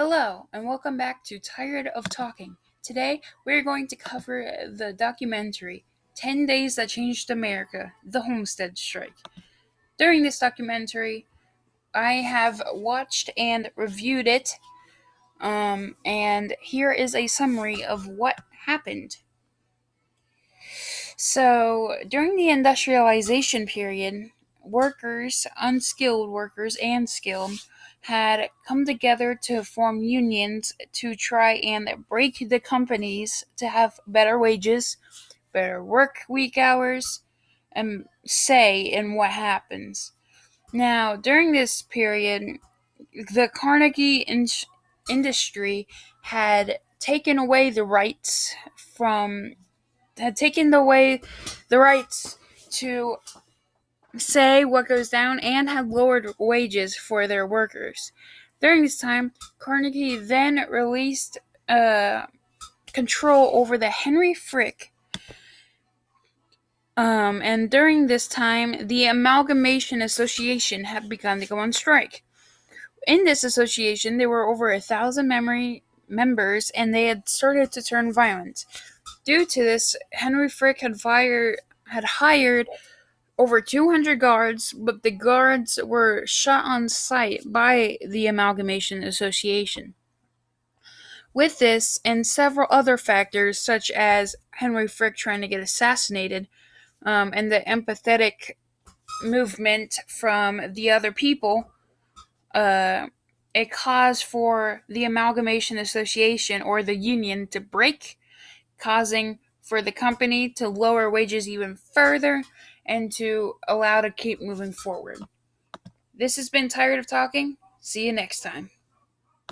Hello, and welcome back to Tired of Talking. Today, we're going to cover the documentary 10 Days That Changed America The Homestead Strike. During this documentary, I have watched and reviewed it, um, and here is a summary of what happened. So, during the industrialization period, workers, unskilled workers, and skilled, had come together to form unions to try and break the companies to have better wages, better work week hours, and say in what happens. Now, during this period, the Carnegie in- industry had taken away the rights from had taken away the rights to say what goes down and had lowered wages for their workers. During this time, Carnegie then released uh, control over the Henry Frick. Um, and during this time, the Amalgamation Association had begun to go on strike. In this association, there were over a thousand memory members, and they had started to turn violent. Due to this, Henry Frick had fired had hired over 200 guards, but the guards were shot on sight by the Amalgamation Association. With this and several other factors, such as Henry Frick trying to get assassinated, um, and the empathetic movement from the other people, uh, a cause for the Amalgamation Association or the union to break, causing for the company to lower wages even further and to allow to keep moving forward. This has been Tired of Talking. See you next time.